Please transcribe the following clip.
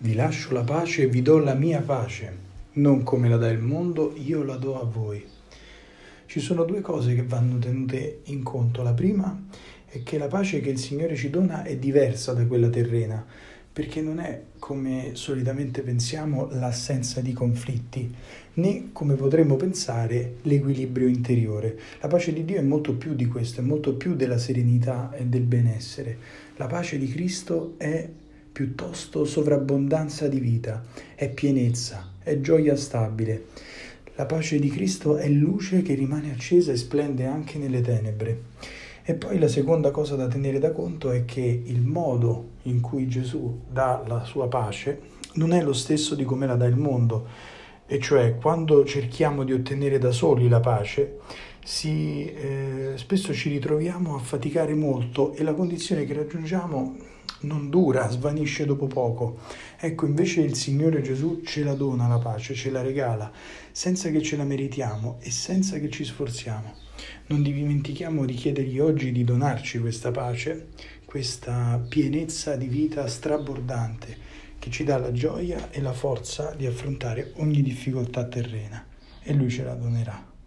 Vi lascio la pace e vi do la mia pace, non come la dà il mondo, io la do a voi. Ci sono due cose che vanno tenute in conto. La prima è che la pace che il Signore ci dona è diversa da quella terrena, perché non è come solitamente pensiamo l'assenza di conflitti, né come potremmo pensare l'equilibrio interiore. La pace di Dio è molto più di questo, è molto più della serenità e del benessere. La pace di Cristo è piuttosto sovrabbondanza di vita, è pienezza, è gioia stabile. La pace di Cristo è luce che rimane accesa e splende anche nelle tenebre. E poi la seconda cosa da tenere da conto è che il modo in cui Gesù dà la sua pace non è lo stesso di come la dà il mondo, e cioè quando cerchiamo di ottenere da soli la pace, si, eh, spesso ci ritroviamo a faticare molto e la condizione che raggiungiamo non dura, svanisce dopo poco. Ecco, invece il Signore Gesù ce la dona la pace, ce la regala, senza che ce la meritiamo e senza che ci sforziamo. Non dimentichiamo di chiedergli oggi di donarci questa pace, questa pienezza di vita strabordante che ci dà la gioia e la forza di affrontare ogni difficoltà terrena e Lui ce la donerà.